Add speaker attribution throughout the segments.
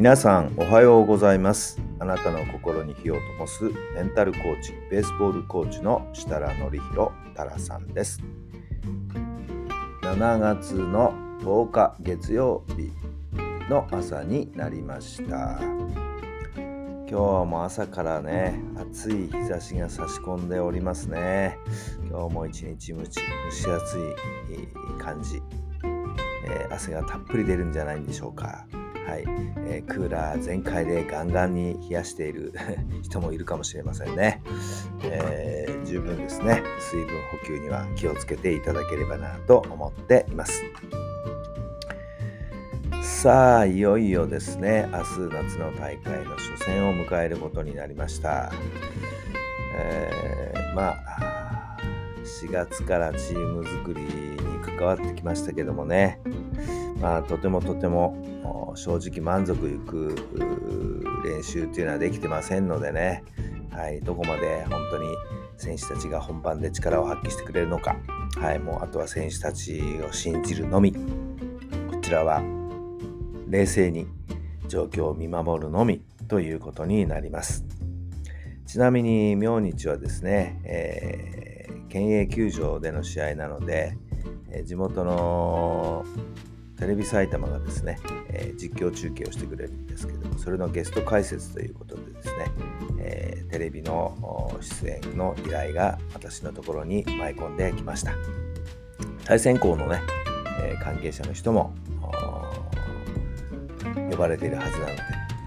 Speaker 1: 皆さんおはようございます。あなたの心に火を灯すメンタルコーチベースボールコーチの設楽範弘太良さんです。7月の10日月曜日の朝になりました。今日も朝からね暑い日差しが差し込んでおりますね。今日も一日蒸し蒸し暑い感じ、えー汗がたっぷり出るんじゃないんでしょうか。はい、えークーラー全開でガンガンに冷やしている 人もいるかもしれませんね、えー十分ですね。水分補給には気をつけていただければなと思っています。さあいよいよですね。明日夏の大会の初戦を迎えることになりました、えーまあ4月からチーム作りに関わってきましたけどもね。まあとてもとても正直満足いく練習っていうのはできてませんのでね、はい、どこまで本当に選手たちが本番で力を発揮してくれるのか、はい、もうあとは選手たちを信じるのみ。こちらは冷静に状況を見守るのみということになります。ちなみに明日はですね、えー県営球場での試合なので、えー地元のテレビ埼玉がですね、えー実況中継をしてくれるんですけどもそれのゲスト解説ということでですね、えーテレビの出演の依頼が私のところに舞い込んできました対戦校のね、えー関係者の人も呼ばれているはずなので、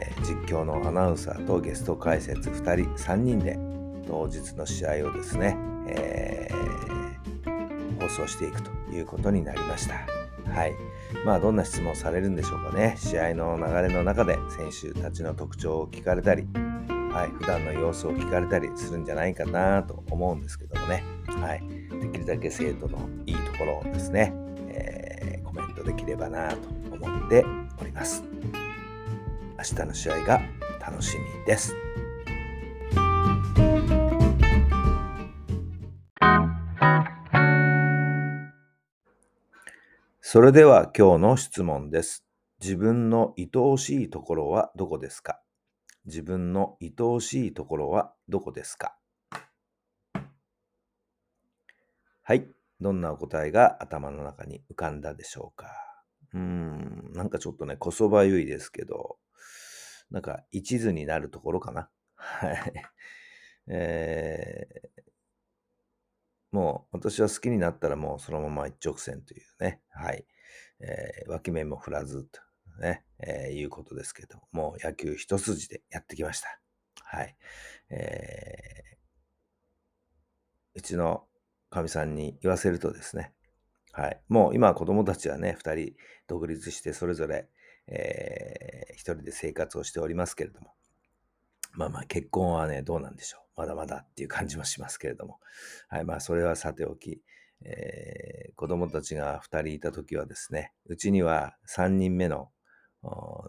Speaker 1: え実況のアナウンサーとゲスト解説2人3人で当日の試合をですね、えー放送していくということになりました。はい。まあ、どんな質問されるんでしょうかね。試合の流れの中で選手たちの特徴を聞かれたり、はい、普段の様子を聞かれたりするんじゃないかなと思うんですけどもね。はい。できるだけ生徒のいいところをですね、えーコメントできればなと思っております。明日の試合が楽しみです。それでは今日の質問です。自分の愛おしいところはどこですか？自分の愛おしいところはどこですか？はい。どんなお答えが頭の中に浮かんだでしょうか？うーん。なんかちょっとね、こそばゆいですけど、なんか一途になるところかな。はい。えーもう私は好きになったらもうそのまま一直線というね、はい。えー脇目も振らずとね、えーいうことですけど、もう野球一筋でやってきました。はい。えーうちのかみさんに言わせるとですね、はい。もう今は子供たちはね、二人独立してそれぞれ、えー一人で生活をしておりますけれども、まあまあ結婚はね、どうなんでしょう。まだまだっていう感じもしますけれども。はい、まあそれはさておき、えー子供たちが2人いた時はですね、うちには3人目の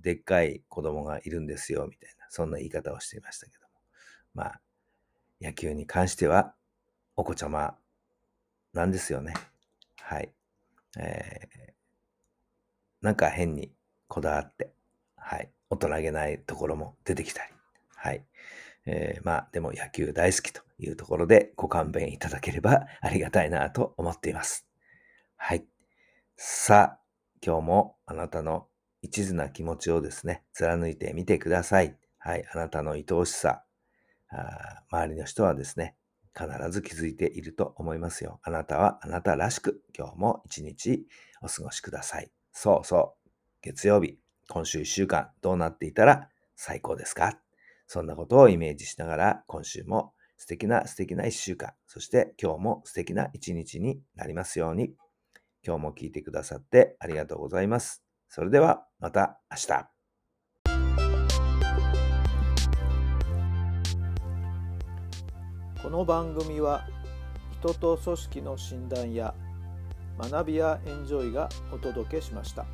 Speaker 1: でっかい子供がいるんですよ、みたいな、そんな言い方をしていましたけども。まあ、野球に関しては、お子ちゃまなんですよね。はい。えーなんか変にこだわって、はい。大人げないところも出てきたり、はい。えーまあ、でも野球大好きというところでご勘弁いただければありがたいなと思っています。はい。さあ、今日もあなたの一途な気持ちをですね、貫いてみてください。はい。あなたの愛おしさ、あ周りの人はですね、必ず気づいていると思いますよ。あなたはあなたらしく、今日も一日お過ごしください。そうそう。月曜日、今週一週間どうなっていたら最高ですか？そんなことをイメージしながら、今週も素敵な素敵な一週間、そして今日も素敵な一日になりますように。今日も聞いてくださってありがとうございます。それではまた明日。
Speaker 2: この番組は人と組織の診断や学びやエンジョイがお届けしました。